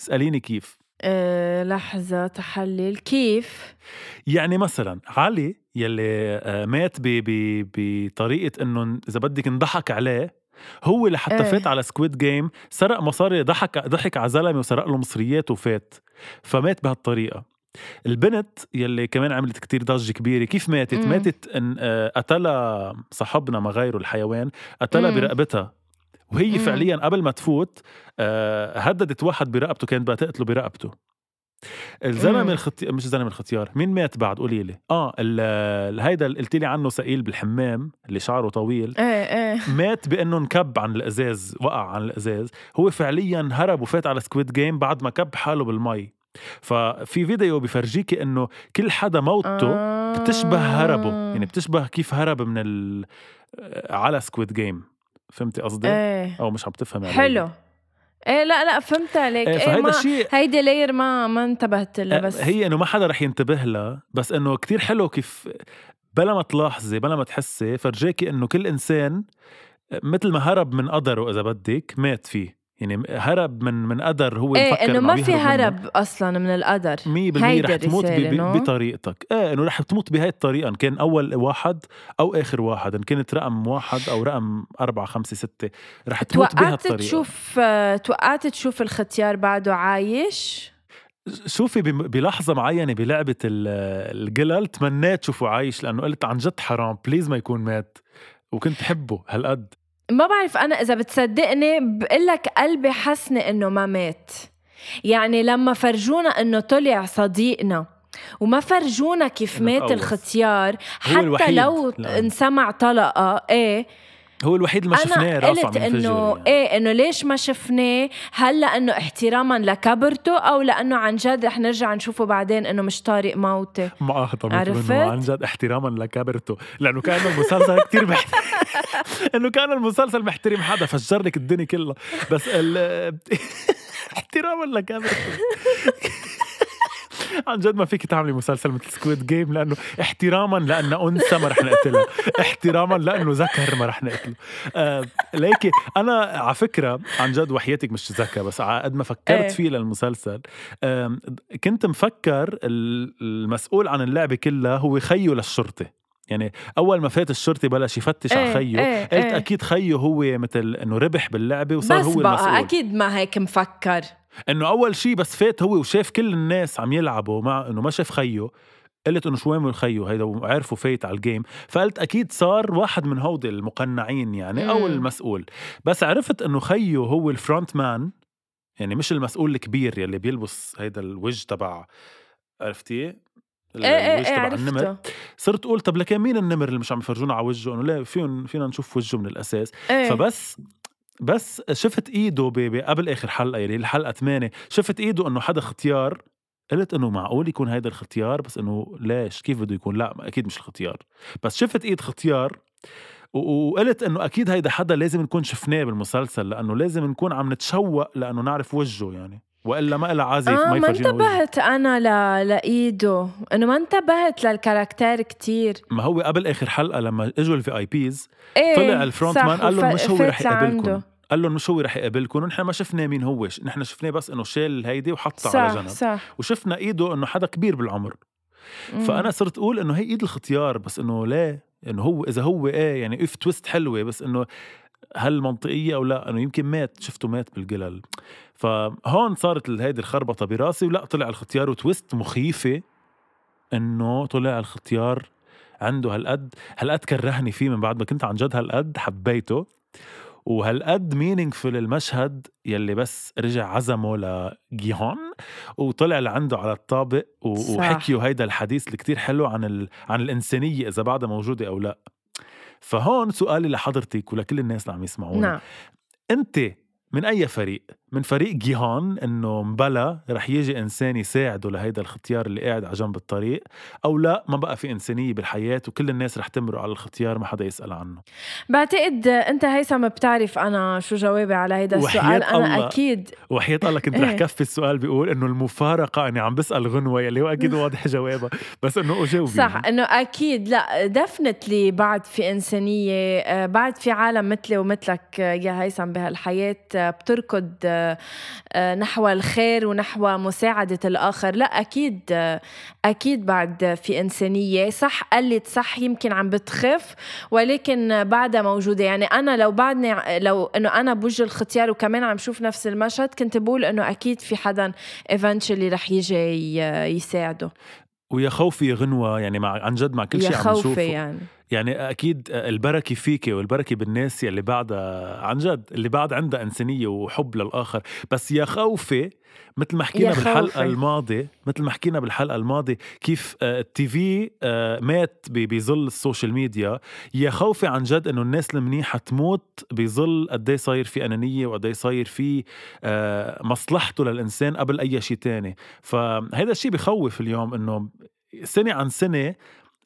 Speaker 2: اسأليني كيف.
Speaker 1: أه لحظة تحلل كيف
Speaker 2: يعني مثلا علي يلي آه، مات ب- ب- بطريقة إنه إذا بدك انضحك عليه هو لحتى
Speaker 1: إيه.
Speaker 2: فات على Squid Game سرق مصاري ضحك ضحك على زلمه وسرق له مصريات وفات فمات بهالطريقة البنت يلي كمان عملت كتير ضجة كبيرة كيف ماتت؟
Speaker 1: مم.
Speaker 2: ماتت إن آه، قتلها صاحبنا ما غيره الحيوان قتلها. برقبتها وهي
Speaker 1: مم.
Speaker 2: فعليا قبل ما تفوت آه، هددت واحد برقبته كانت بدها تقتله برقبته.
Speaker 1: الزلمة.
Speaker 2: الختيار مش زلمه الختيار مين مات بعد؟ قولي لي. آه ال- هيدا اللي قلت لي عنه سئيل بالحمام اللي شعره طويل
Speaker 1: إيه إيه
Speaker 2: مات بأنه انكب عن الأزاز وقع عن الأزاز. هو فعليا هرب وفات على Squid Game بعد ما كب حاله بالمي. ففي فيديو بفرجيكي إنه كل حدا موته بتشبه هربه يعني بتشبه كيف هرب من ال على Squid Game فهمتي قصدي؟
Speaker 1: إيه.
Speaker 2: أو مش عم تفهمي علي؟
Speaker 1: حلو. إيه لا لا فهمت عليك.
Speaker 2: إيه
Speaker 1: إيه
Speaker 2: فهيدا
Speaker 1: ما
Speaker 2: الشيء
Speaker 1: هيدي layer ما ما انتبهت لها بس
Speaker 2: هي إنه ما حدا رح ينتبه لها بس إنه كتير حلو كيف بلا ما تلاحظي بلا ما تحسي فرجاكي إنه كل إنسان مثل ما هرب من قدره إذا بدك مات فيه. يعني هرب من من قدر هو
Speaker 1: إيه
Speaker 2: مفكر إنه
Speaker 1: ما في
Speaker 2: يهرب منه.
Speaker 1: هرب أصلا من القدر
Speaker 2: 100%
Speaker 1: هيدي
Speaker 2: رح تموت؟ بطريقتك. إيه إنه رح تموت بهاي الطريقة إن كان أول واحد أو آخر واحد إن كانت رقم واحد أو رقم أربعة خمسة ستة رح تموت
Speaker 1: توقعت
Speaker 2: بهالطريقه
Speaker 1: تشوف آه، توقعت تشوف الختيار بعده عايش؟
Speaker 2: شوفي بلحظة معينة بلعبة ال- القلل تمنيت شوفه عايش لأنه قلت عن جد حرام بليز ما يكون مات. وكنت حبه هالقد.
Speaker 1: ما بعرف أنا إذا بتصدقني بقول لك قلبي حسني إنه ما مات. يعني لما فرجونا إنه طلع صديقنا وما فرجونا كيف مات. الختيار حتى لو
Speaker 2: لأن-
Speaker 1: انسمع طلقة إيه
Speaker 2: هو الوحيد اللي ما شفناه راسه
Speaker 1: قلت إنه
Speaker 2: يعني.
Speaker 1: إيه إنه ليش ما شفناه؟ هل لأنه احتراما لكبرته أو لأنه عن جد رح نرجع نشوفه بعدين إنه مش طارق موتة.
Speaker 2: ما اهضمت
Speaker 1: عرفت؟
Speaker 2: منه عن جد احتراما لكبرته لأنه كان المسلسل كتير محترم إنه كان المسلسل محترم حدا فجر لك الدنيا كلها. بس ال احتراما لكبرته عن جد ما فيك تعملي مسلسل مثل Squid Game لأنه احتراما لأنه أنثى ما رح نقتلها احتراما لأنه ذكر ما رح نقتله. آه ليكي أنا على فكرة عن جد وحياتك مش ذكى بس على قد ما فكرت
Speaker 1: إيه.
Speaker 2: فيه للمسلسل آم، كنت مفكر ال- المسؤول عن اللعبة كلها هو خيه للشرطة. يعني أول ما فات الشرطي بلش يفتش على
Speaker 1: إيه،
Speaker 2: خيه
Speaker 1: إيه،
Speaker 2: قلت
Speaker 1: إيه.
Speaker 2: أكيد خيه هو مثل إنه ربح باللعبة وصار
Speaker 1: بس
Speaker 2: هو
Speaker 1: بقى
Speaker 2: المسؤول.
Speaker 1: أكيد ما هيك مفكر.
Speaker 2: إنه أول شيء بس فات هو وشاف كل الناس عم يلعبوا مع إنه ما شاف خيه قلت إنه شو وين خيه هيدا وعرفوا فايت على الجيم فقلت أكيد صار واحد من هودي المقنعين يعني
Speaker 1: أو.
Speaker 2: المسؤول. بس عرفت إنه خيه هو front man يعني مش المسؤول الكبير يلي بيلبس هيدا الوجه تبع عرفتي؟
Speaker 1: إيه
Speaker 2: إيه
Speaker 1: إيه
Speaker 2: تبع النمر. صرت أقول طب لكن مين النمر اللي مش عم يفرجونا على وجهه؟ إنه لا فيهم فينا نشوف وجهه من الأساس.
Speaker 1: إيه.
Speaker 2: فبس بس شفت إيده قبل آخر حلقة يعني الحلقة 8 شفت إيده إنه حدا ختيار قلت إنه معقول يكون هيدا الختيار بس إنه ليش؟ كيف بده يكون؟ لا أكيد مش الختيار بس شفت إيد ختيار وقلت إنه أكيد هيدا حدا لازم نكون شفناه بالمسلسل لأنه لازم نكون عم نتشوق لأنه نعرف وجهه يعني. وإلا ما لها عازف
Speaker 1: آه
Speaker 2: ما
Speaker 1: انتبهت أنا ل... لإيده إنه ما انتبهت لل character كتير.
Speaker 2: ما هو قبل آخر حلقة لما إجوا ال VIPs
Speaker 1: إيه
Speaker 2: طلع ال
Speaker 1: front
Speaker 2: man قال لهم مش هو رح يقابلكم. قال لهم مش هو رح يقابلكم. ونحن ما شفنا مين هو نحن شفناه بس إنه شال هيدي وحطها على
Speaker 1: صح
Speaker 2: جنب.
Speaker 1: صح.
Speaker 2: وشفنا ايده إنه حدا كبير بالعمر.
Speaker 1: مم.
Speaker 2: فأنا صرت أقول إنه هي إيد الختيار بس إنه ليه؟ إنه هو إذا هو إيه يعني if twist حلوة بس إنه هل منطقية أو لا؟ إنه يمكن مات شفته مات بالقلل فهون صارت هيدي الخربطة براسي ولا طلع الختيار و twist مخيفة إنه طلع الختيار عنده هالقد. هالقد كرهني فيه من بعد ما كنت عن جد هالقد حبيته. وهالقد مينينغفul المشهد يلي بس رجع عزمه لجيهون وطلع لعنده على الطابق. وحكيوا هيدا الحديث اللي كتير حلو عن ال... عن الإنسانية إذا بعدها موجودة أو لا. فهون سؤالي لحضرتك ولكل الناس اللي عم يسمعونا
Speaker 1: نعم.
Speaker 2: أنت من أي فريق؟ من فريق جيهان إنه مبلا رح يجي إنسان يساعده لهيدا الختيار اللي قاعد على جنب الطريق أو لا ما بقى في إنسانية بالحياة وكل الناس رح تمرق على الختيار ما حدا يسأل عنه.
Speaker 1: بعتقد أنت هيثم بتعرف أنا شو جوابي على هيدا السؤال. أنا
Speaker 2: الله.
Speaker 1: أكيد.
Speaker 2: وحياة الله كنت رح
Speaker 1: إيه.
Speaker 2: كفي السؤال بيقول إنه المفارقة أني عم بسأل غنوة يلي هو أكيد واضح جوابها بس إنه اجاوبي
Speaker 1: صح إنه أكيد. لا دفنتلي بعد في إنسانية آه، بعد في عالم مثلي ومثلك آه، يا هيثم بهالحياة آه، بتركض نحو الخير ونحو مساعدة الآخر. لا أكيد آه، أكيد بعد في إنسانية. صح قلت صح يمكن عم بتخف ولكن بعدها موجودة. يعني أنا لو بعدني لو إنه أنا بوجه الختيار وكمان عم شوف نفس المشهد كنت بقول إنه أكيد في حدا ايفنتشلي رح يجي يساعده.
Speaker 2: ويا خوفي يا غنوة يعني مع عن جد مع كل شيء عم نشوفه.
Speaker 1: يعني.
Speaker 2: يعني أكيد البركة فيك والبركة بالناس يلي بعدها عن جد اللي بعد عندها إنسانية وحب للآخر. بس يا خوفي مثل ما حكينا
Speaker 1: بالحلقة.
Speaker 2: الماضية مثل ما حكينا بالحلقة الماضية كيف آه، ال TV آه، مات بظل ال social media. يا خوفي عن جد إنه الناس المنيحة تموت بظل قد إيه صاير في أنانية وقد إيه صاير في آه، مصلحته للإنسان قبل أي شيء تاني. فهذا الشيء بخوف اليوم إنه سنة عن سنة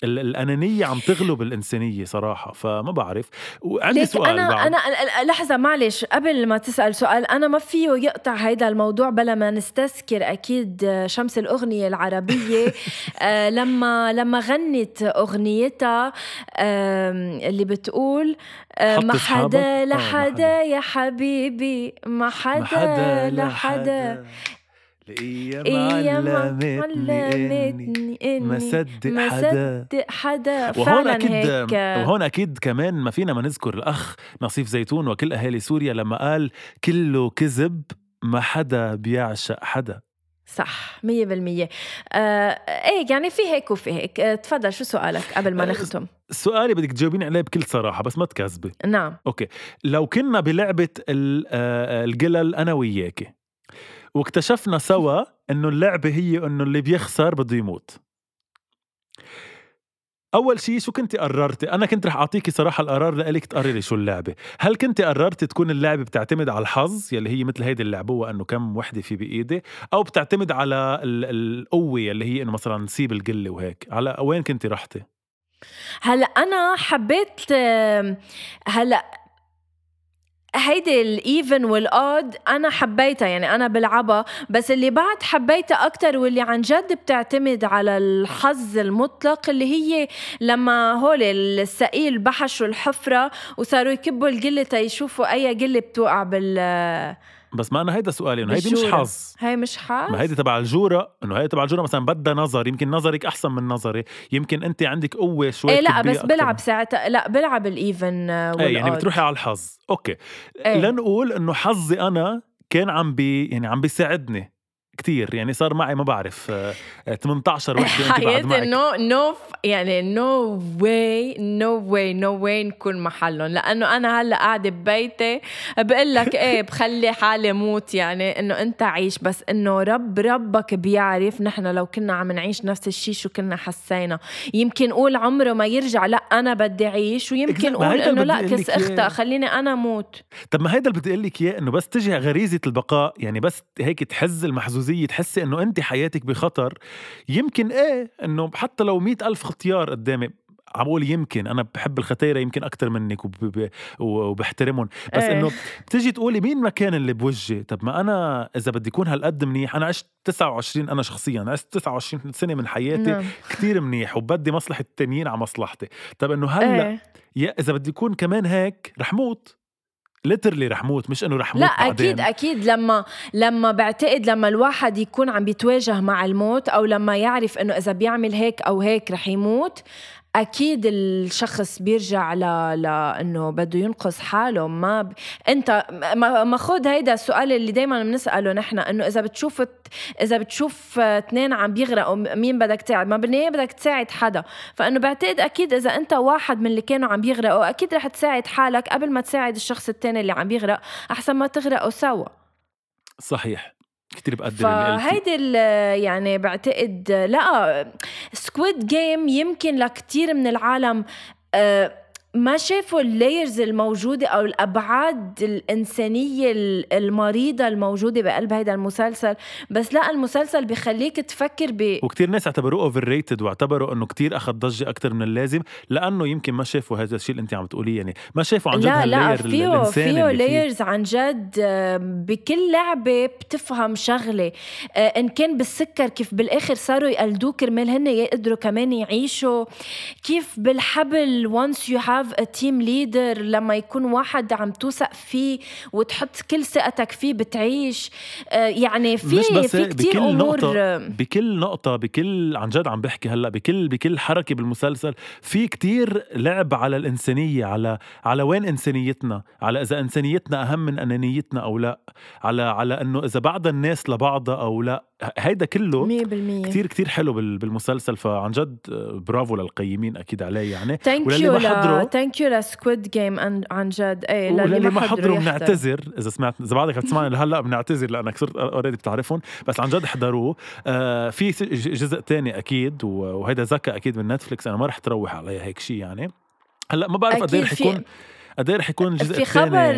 Speaker 2: الأنانية عم تغلب الإنسانية صراحة فما بعرف وعندي سؤال
Speaker 1: أنا
Speaker 2: بعد.
Speaker 1: أنا لحظة معلش قبل ما تسأل سؤال أنا ما فيه يقطع هيدا الموضوع بلا ما نستذكر أكيد شمس الأغنية العربية آه لما لما غنت أغنيتها اللي بتقول آه، ما؟ حدا
Speaker 2: آه،
Speaker 1: لحدا يا حبيبي ما حدا لحدا
Speaker 2: الأيام
Speaker 1: أيام
Speaker 2: علمتني
Speaker 1: إني
Speaker 2: ما صدق حدا.
Speaker 1: صدق حدا.
Speaker 2: وهون أكيد
Speaker 1: هيك.
Speaker 2: وهون أكيد كمان ما فينا ما نذكر الأخ نصيف زيتون وكل أهالي سوريا لما قال كله كذب ما حدا بيعشق حدا.
Speaker 1: صح مية بالمية. آه إيه يعني في هيك وفي هيك. آه تفضل شو سؤالك قبل ما
Speaker 2: آه،
Speaker 1: نختم؟
Speaker 2: سؤالي بدك تجاوبيني عليه بكل صراحة بس ما تكذبي
Speaker 1: نعم.
Speaker 2: أوكي. لو كنا بلعبة ال- آه، القلل أنا وياكي واكتشفنا سوا إنه اللعبة هي إنه اللي بيخسر بده يموت. أول شيء شو كنت قررتي؟ أنا كنت رح أعطيكي صراحة القرار لإلك تقرري شو اللعبة. هل كنت قررتي تكون اللعبة بتعتمد على الحظ يلي هي مثل هيدي اللعبوه إنه كم وحدة في بإيدي أو بتعتمد على ال- القوة يلي هي إنه مثلا نسيب القلة وهيك؟ على وين كنت رحتي؟
Speaker 1: هلا أنا حبيت هلا هيدي الايفن والاود أنا حبيتها يعني أنا بلعبها بس اللي بعد حبيتها أكتر واللي عن جد بتعتمد على الحظ المطلق اللي هي لما هول السقيل بحشوا الحفرة وصاروا يكبوا القله تيشوفوا أي قله بتوقع بال
Speaker 2: بس ما أنا هيدا سؤالي إنه هيدي مش. حظ.
Speaker 1: هي مش حظ؟
Speaker 2: ما هيدي تبع الجورة إنه هيدي تبع الجورة مثلا بدها نظر يمكن نظرك أحسن من نظري. يمكن أنت عندك قوة شوي
Speaker 1: إيه لا بس بلعب ساعتها لا بلعب الايفن آه،
Speaker 2: إيه يعني. بتروحي على الحظ. أوكي.
Speaker 1: إيه.
Speaker 2: لنقول إنه حظي أنا كان عم بي يعني عم بيساعدني. كتير يعني صار معي ما بعرف آه، آه، 18 وحدة انت بعد
Speaker 1: حياتي
Speaker 2: معك.
Speaker 1: نو نو يعني نو واي نو واي نو واي نكون محلهم. لأنه أنا هلأ قاعدة ببيتي بقول لك إيه بخلي حالي موت يعني إنه أنت عيش. بس إنه رب ربك بيعرف نحن لو كنا عم نعيش نفس الشيء شو كنا حسينا. يمكن قول عمره ما يرجع لأ أنا بدي اعيش ويمكن قول
Speaker 2: إنه لأ
Speaker 1: كس. اختها خليني أنا موت.
Speaker 2: طب ما هيدا اللي بدي أقول لك إياه إنه بس تجي غريزة البقاء يعني بس هيك تحز المحزوزيه تحسي إنه انت حياتك بخطر يمكن إيه إنه حتى لو مئة ألف اختيار قدامي عم بقول يمكن أنا بحب الختايره يمكن أكثر منك وب- وبحترمهم بس
Speaker 1: إيه.
Speaker 2: إنه بتيجي تقولي مين مكان اللي بوجهي طب ما أنا إذا بدي اكون هالقد منيح أنا عشت 29 أنا شخصيا عشت 29 سنة من حياتي
Speaker 1: نعم.
Speaker 2: كتير منيح وبدي مصلحة التانيين على مصلحتي طب إنه هلأ
Speaker 1: إيه.
Speaker 2: يا إذا بدي اكون كمان هيك رح موت ليترلي رح موت مش إنه رح موت
Speaker 1: لا
Speaker 2: بعدين.
Speaker 1: أكيد أكيد. لما لما بعتقد لما الواحد يكون عم بيتواجه مع الموت أو لما يعرف إنه إذا بيعمل هيك أو هيك رح يموت أكيد الشخص بيرجع ل... لأنه بده ينقذ حاله. ما ب... أنت ما ما خد هيدا السؤال اللي دائما بنسأله نحن إنه إذا بتشوف إذا بتشوف اثنين عم بيغرقوا مين بدك تساعد؟ ما بالنهايه بدك تساعد حدا؟ فإنه بعتقد أكيد إذا أنت واحد من اللي كانوا عم بيغرقوا أكيد رح تساعد حالك قبل ما تساعد الشخص الثاني اللي عم بيغرق أحسن ما تغرقوا سوا.
Speaker 2: صحيح. كتير بقدر
Speaker 1: فهيدي يعني بعتقد لا Squid Game يمكن لكتير من العالم آه، ما شافوا ال layers الموجودة أو الأبعاد الإنسانية ال- المريضة الموجودة بقلب هيدا المسلسل؟ بس لا المسلسل بخليك تفكر ب
Speaker 2: وكتير ناس اعتبروه overrated واعتبروا إنه كتير أخذ ضجة أكثر من اللازم لأنه يمكن ما شافوا هذا الشيء اللي أنت عم تقوليه. يعني ما شافوا عن جد
Speaker 1: لا لا هال
Speaker 2: layer
Speaker 1: فيه
Speaker 2: فيه.
Speaker 1: layers عن جد آه، بكل لعبة بتفهم شغلة. آه، إن كان بالسكر كيف بالآخر صاروا يقلدوه كرمال هن يقدروا كمان يعيشوا. كيف بالحبل once you have a team leader. لما يكون واحد عم توثق فيه وتحط كل ثقتك فيه بتعيش. آه، يعني في
Speaker 2: مش بس
Speaker 1: في كتير
Speaker 2: بكل
Speaker 1: أمور
Speaker 2: نقطة
Speaker 1: آه،
Speaker 2: بكل نقطة بكل عن جد عم بحكي هلأ بكل بكل حركة بالمسلسل في كتير لعب على الإنسانية على على وين إنسانيتنا؟ على إذا إنسانيتنا أهم من أنانيتنا أو لأ؟ على على إنه إذا بعد الناس لبعضها أو لأ؟ هيدا كله
Speaker 1: مية بالمية.
Speaker 2: كتير كتير حلو بال- بالمسلسل. فعن جد آه، برافو للقيمين أكيد عليه يعني. thank
Speaker 1: you
Speaker 2: ما حضروا-
Speaker 1: thank you ل Squid Game عن جد. إيه
Speaker 2: وللي ما حضروا. بنعتذر. إذا سمعت إذا بعدك عم تسمعني لهلأ بنعتذر لأنك صرت already بتعرفهم. بس عن جد احضروه. آه في جزء تاني أكيد وهيدا ذكا أكيد من Netflix أنا ما رح تروح عليه هيك شيء يعني. هلأ ما بعرف قد
Speaker 1: إيه
Speaker 2: رح يكون قد إيه رح يكون الجزء
Speaker 1: في خبر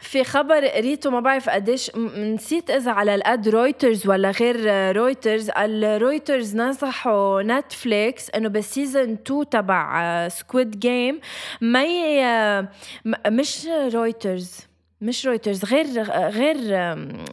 Speaker 1: في خبر قريته ما بعرف قديش نسيت إذا على الأد Reuters ولا غير Reuters ال Reuters نصحوا Netflix إنه بال season 2 تبع Squid Game ما مش Reuters مش Reuters غير غير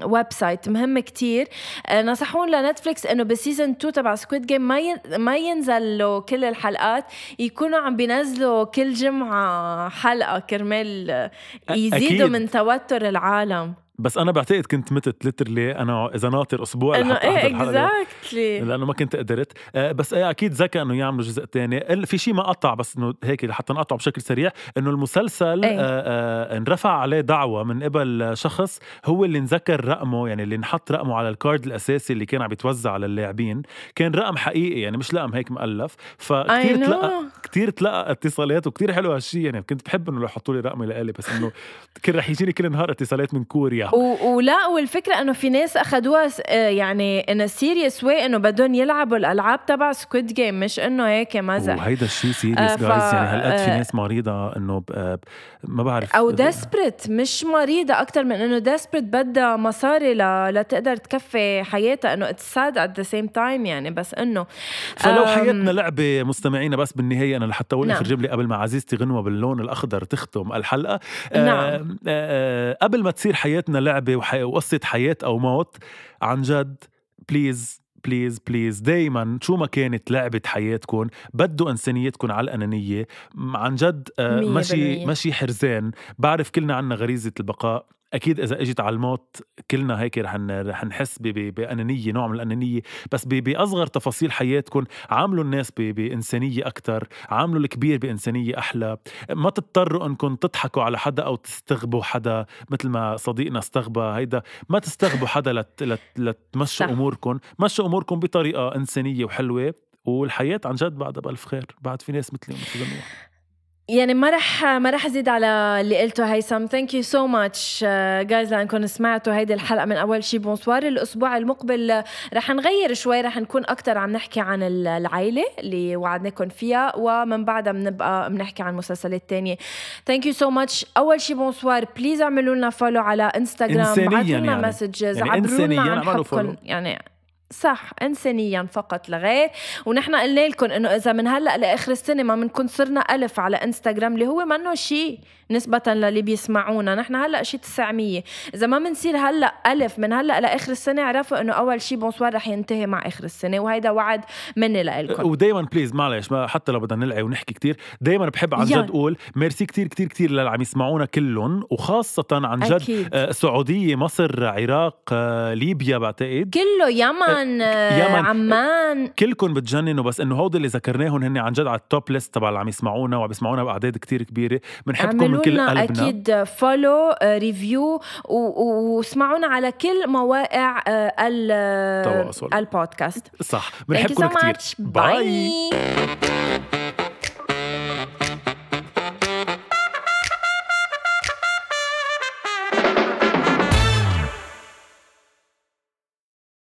Speaker 1: website مهم كتير. آه، نصحون ل Netflix إنه بال season 2 تبع Squid Game ما ما ينزل له كل الحلقات يكونوا عم بينزلوا كل جمعة حلقة كرمال يزيدوا من توتر العالم.
Speaker 2: بس أنا بعتقد كنت متت literally أنا إذا ناطر أسبوع
Speaker 1: إنه إيه exactly
Speaker 2: لأنه ما كنت قدرت. آه، بس إيه أكيد ذكا إنه يعملوا جزء تاني. في شيء ما قطع بس إنه هيك لحتى نقطعه بشكل سريع إنه المسلسل أيه. آه آه انرفع عليه دعوة من قبل شخص هو اللي نذكر رقمه يعني اللي نحط رقمه على ال card الأساسي اللي كان عم يتوزع على اللاعبين كان رقم حقيقي يعني مش رقم هيك مؤلف. فكثير تلقى كثير تلقى اتصالات وكثير حلو هالشيء يعني كنت بحب إنه لو يحطوا لي رقمي لإلي بس إنه كان رح يجيني كل نهار اتصالات من كوريا.
Speaker 1: ولا والفكرة إنه في ناس اخذوها آه، يعني in serious way إنه بدهم يلعبوا الألعاب تبع Squid Game مش إنه هيك مزح
Speaker 2: وهيدا الشيء serious آه جايز يعني هالقد في آه، ناس مريضة إنه ما بعرف
Speaker 1: أو desperate مش مريضة أكثر من إنه desperate بدها مصاري لتقدر تكفي حياتها إنه it's sad at the same time يعني بس إنه
Speaker 2: فلو حياتنا لعبة مستمعينا بس بالنهاية أنا لحتى أقول نعم. جيب لي قبل ما عزيزتي غنوة باللون الأخضر تختم الحلقة نعم. آه آه قبل ما تصير حياتنا لعبة وقصة حياة أو موت عن جد. please please please دايما شو ما كانت لعبة حياتكم بدوا إنسانيتكم على الأنانية. عن جد آه، ماشي ماشي حرزان. بعرف كلنا عنا غريزة البقاء. أكيد إذا إجت على الموت كلنا هيك رح رح نحس بأنانية نوع من الأنانية. بس بأصغر تفاصيل حياتكم عاملوا الناس بإنسانية أكثر عاملوا الكبير بإنسانية أحلى. ما تضطروا انكم تضحكوا على حدا أو تستغبوا حدا مثل ما صديقنا استغبى. هيدا ما تستغبوا حدا لت لت لتمشوا اموركم مشوا اموركم بطريقة إنسانية وحلوة والحياة عن جد بعدها بألف خير. بعد في ناس مثلي ومثل
Speaker 1: يعني ما رح ما رح أزيد على اللي قلته. هيثم thank you so much guys لأنكم سمعتوا هيدي الحلقة من أول شي. bonsoir الأسبوع المقبل رح نغير شوي رح نكون أكثر عم نحكي عن العائلة اللي وعدناكم فيها ومن بعدها بنبقى بنحكي عن مسلسلات تانية. thank you so much أول شي bonsoir please اعملوا لنا follow على انستغرام
Speaker 2: ابعثوا لنا يعني. messages يعني عبروا عن حبكم.
Speaker 1: يعني صح انسانيا فقط لغير ونحن قلنا لكم إنه إذا من هلأ لآخر السنة ما بنكون صرنا ألف على إنستغرام اللي هو منه شيء نسبة للي بيسمعونا. نحن هلأ شيء 900 إذا ما بنصير هلأ ألف من هلأ لآخر السنة اعرفوا إنه أول شيء bonsoir رح ينتهي مع آخر السنة وهيدا وعد مني لكم
Speaker 2: ودائما please معلش ما حتى لو بدنا نلعب ونحكي كتير دائما بحب عن جد أقول ميرسي كتير كتير كتير للي عم يسمعونا كلهم وخاصة عن جد أكيد. آه سعوديه مصر عراق آه ليبيا بعتقد.
Speaker 1: كله يمن, آه يمن عمان.
Speaker 2: كلكم بتجننوا بس إنه هودي اللي ذكرناهم هن عن جد على ال top list تبع اللي عم يسمعونا وعم يسمعونا بأعداد كتير كبيرة بنحبكم من كل قلبنا.
Speaker 1: أكيد follow review واسمعونا على كل مواقع آه، البودكاست
Speaker 2: صح. بنحبكم كثير
Speaker 1: bye